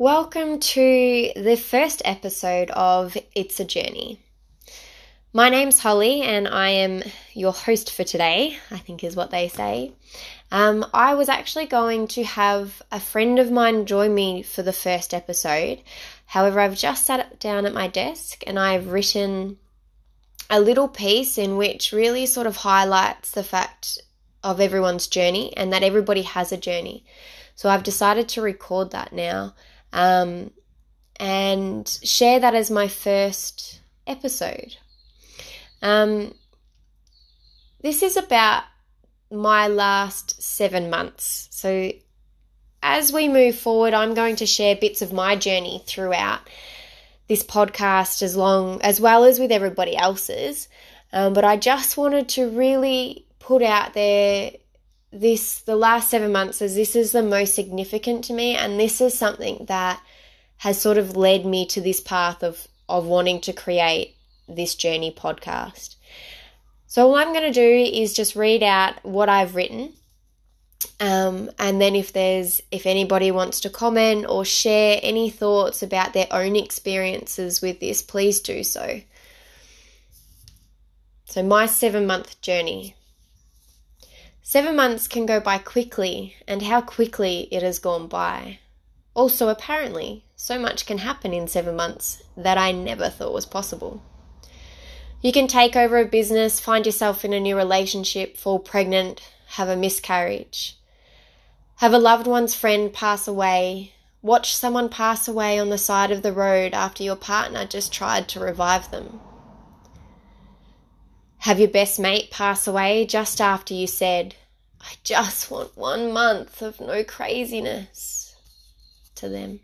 Welcome to the first episode of It's a Journey. My name's Holly, and I am your host for today, I think is what they say. Um, I was actually going to have a friend of mine join me for the first episode. However, I've just sat down at my desk and I've written a little piece in which really sort of highlights the fact of everyone's journey and that everybody has a journey. So I've decided to record that now um, and share that as my first episode. Um, this is about my last seven months. So, as we move forward, I'm going to share bits of my journey throughout this podcast, as long as well as with everybody else's. Um, but I just wanted to really put out there this the last seven months as this is the most significant to me and this is something that has sort of led me to this path of of wanting to create this journey podcast. So all i'm going to do is just read out what i've written um, and then if there's if anybody wants to comment or share any thoughts about their own experiences with this please do so. So my seven month journey Seven months can go by quickly, and how quickly it has gone by. Also, apparently, so much can happen in seven months that I never thought was possible. You can take over a business, find yourself in a new relationship, fall pregnant, have a miscarriage, have a loved one's friend pass away, watch someone pass away on the side of the road after your partner just tried to revive them have your best mate pass away just after you said, I just want one month of no craziness to them.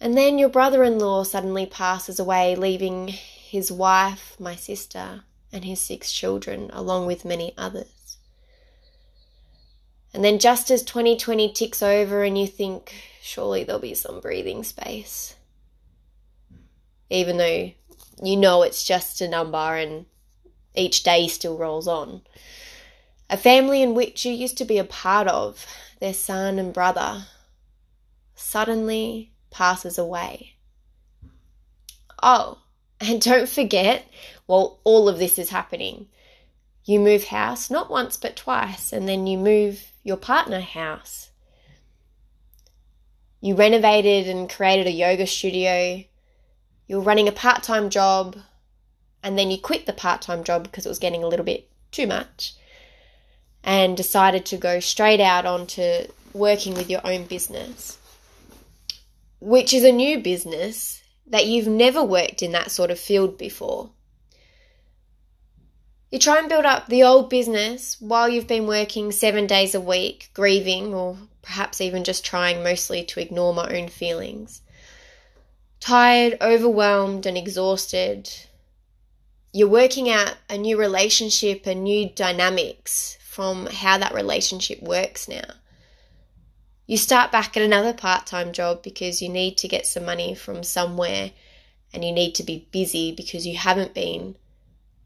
And then your brother in law suddenly passes away, leaving his wife, my sister, and his six children, along with many others. And then just as 2020 ticks over and you think, surely there'll be some breathing space, even though you know it's just a number and each day still rolls on. A family in which you used to be a part of, their son and brother, suddenly passes away. Oh, and don't forget, while all of this is happening, you move house not once but twice, and then you move your partner house. You renovated and created a yoga studio you're running a part time job and then you quit the part time job because it was getting a little bit too much and decided to go straight out onto working with your own business, which is a new business that you've never worked in that sort of field before. You try and build up the old business while you've been working seven days a week, grieving, or perhaps even just trying mostly to ignore my own feelings tired, overwhelmed, and exhausted. You're working out a new relationship and new dynamics from how that relationship works now. You start back at another part time job because you need to get some money from somewhere and you need to be busy because you haven't been,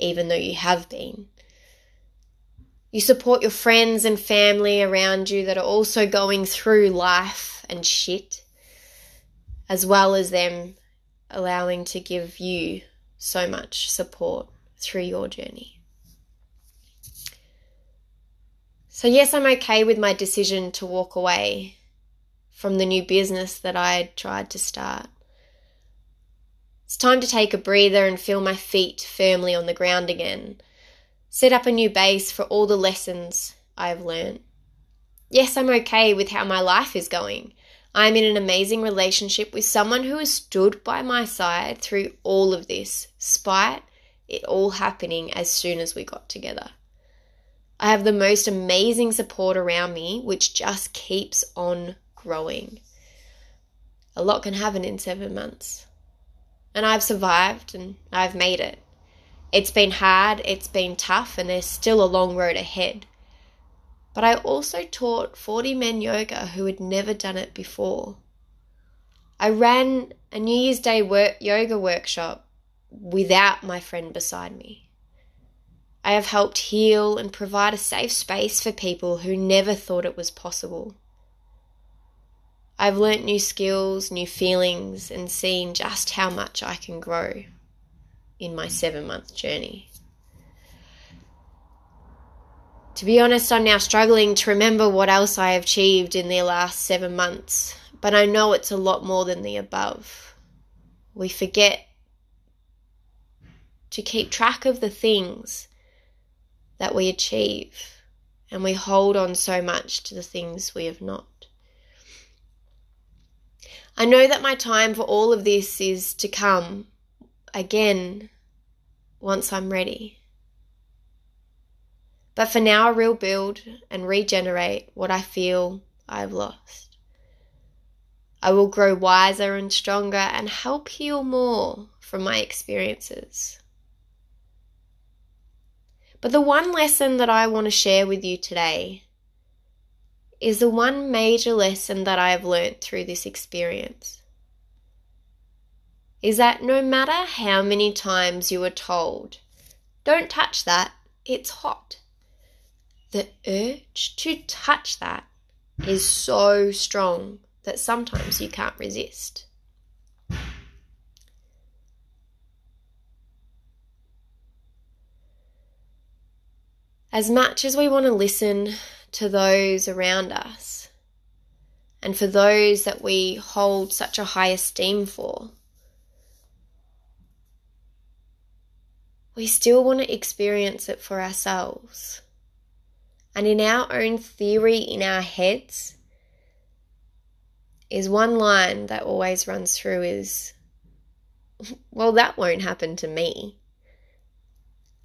even though you have been. You support your friends and family around you that are also going through life and shit as well as them allowing to give you so much support through your journey. So, yes, I'm okay with my decision to walk away from the new business that I had tried to start. It's time to take a breather and feel my feet firmly on the ground again. Set up a new base for all the lessons I've learned. Yes, I'm okay with how my life is going. I am in an amazing relationship with someone who has stood by my side through all of this, spite it all happening as soon as we got together. I have the most amazing support around me, which just keeps on growing. A lot can happen in seven months. And I've survived and I've made it. It's been hard, it's been tough, and there's still a long road ahead. But I also taught 40 men yoga who had never done it before. I ran a New Year's Day work, yoga workshop without my friend beside me. I have helped heal and provide a safe space for people who never thought it was possible. I've learnt new skills, new feelings, and seen just how much I can grow in my seven month journey. To be honest, I'm now struggling to remember what else I achieved in the last seven months, but I know it's a lot more than the above. We forget to keep track of the things that we achieve, and we hold on so much to the things we have not. I know that my time for all of this is to come again once I'm ready. But for now, I rebuild and regenerate what I feel I've lost. I will grow wiser and stronger and help heal more from my experiences. But the one lesson that I want to share with you today is the one major lesson that I have learnt through this experience. Is that no matter how many times you are told, don't touch that, it's hot, the urge to touch that is so strong that sometimes you can't resist. As much as we want to listen to those around us and for those that we hold such a high esteem for, we still want to experience it for ourselves. And in our own theory, in our heads, is one line that always runs through is, well, that won't happen to me.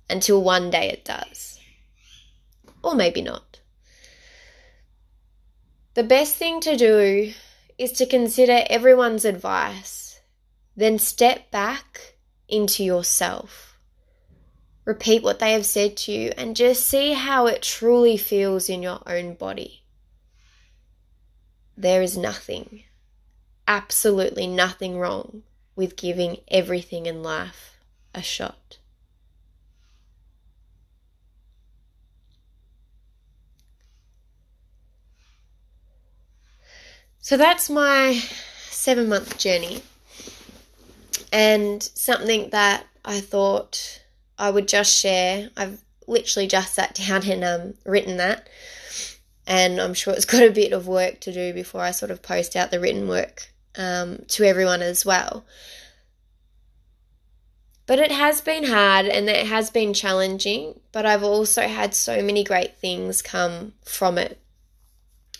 Until one day it does. Or maybe not. The best thing to do is to consider everyone's advice, then step back into yourself Repeat what they have said to you and just see how it truly feels in your own body. There is nothing, absolutely nothing wrong with giving everything in life a shot. So that's my seven month journey, and something that I thought I would just share. I've literally just sat down and um, written that. And I'm sure it's got a bit of work to do before I sort of post out the written work um, to everyone as well. But it has been hard and it has been challenging, but I've also had so many great things come from it.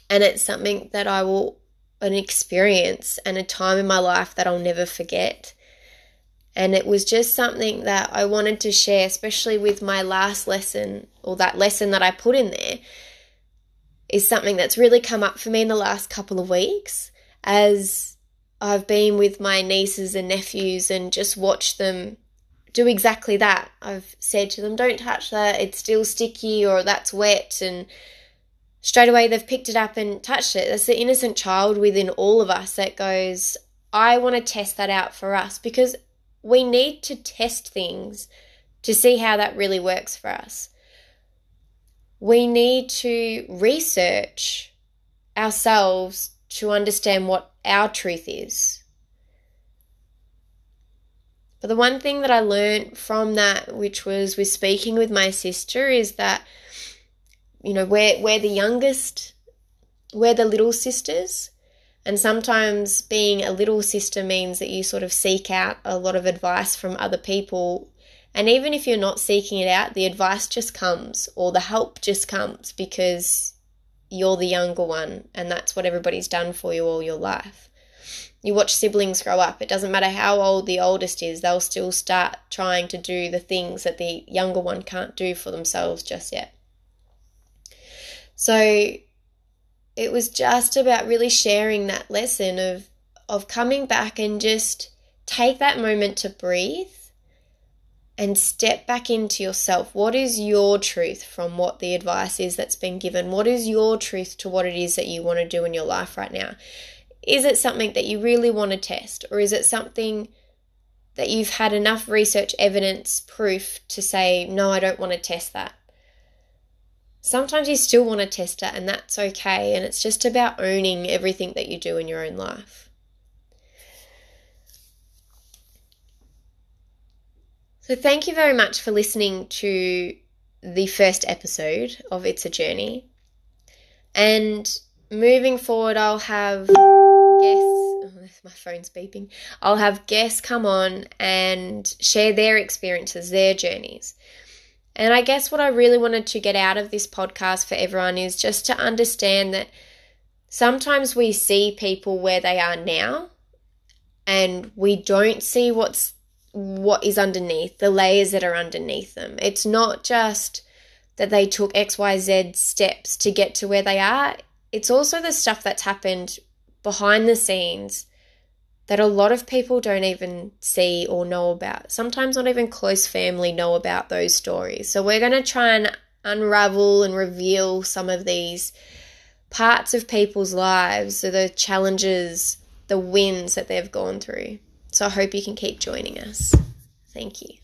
And it's something that I will, an experience and a time in my life that I'll never forget. And it was just something that I wanted to share, especially with my last lesson or that lesson that I put in there, is something that's really come up for me in the last couple of weeks as I've been with my nieces and nephews and just watched them do exactly that. I've said to them, don't touch that, it's still sticky or that's wet. And straight away they've picked it up and touched it. That's the innocent child within all of us that goes, I want to test that out for us because we need to test things to see how that really works for us. We need to research ourselves to understand what our truth is. But the one thing that I learned from that, which was with speaking with my sister, is that, you know, we're, we're the youngest, we're the little sisters. And sometimes being a little sister means that you sort of seek out a lot of advice from other people. And even if you're not seeking it out, the advice just comes or the help just comes because you're the younger one and that's what everybody's done for you all your life. You watch siblings grow up, it doesn't matter how old the oldest is, they'll still start trying to do the things that the younger one can't do for themselves just yet. So it was just about really sharing that lesson of of coming back and just take that moment to breathe and step back into yourself. What is your truth from what the advice is that's been given? What is your truth to what it is that you want to do in your life right now? Is it something that you really want to test, or is it something that you've had enough research, evidence, proof to say, no, I don't want to test that? Sometimes you still want to test it, and that's okay. And it's just about owning everything that you do in your own life. So, thank you very much for listening to the first episode of It's a Journey. And moving forward, I'll have guests. My phone's beeping. I'll have guests come on and share their experiences, their journeys. And I guess what I really wanted to get out of this podcast for everyone is just to understand that sometimes we see people where they are now and we don't see what's what is underneath, the layers that are underneath them. It's not just that they took XYZ steps to get to where they are, it's also the stuff that's happened behind the scenes that a lot of people don't even see or know about. Sometimes not even close family know about those stories. So we're going to try and unravel and reveal some of these parts of people's lives, so the challenges, the wins that they've gone through. So I hope you can keep joining us. Thank you.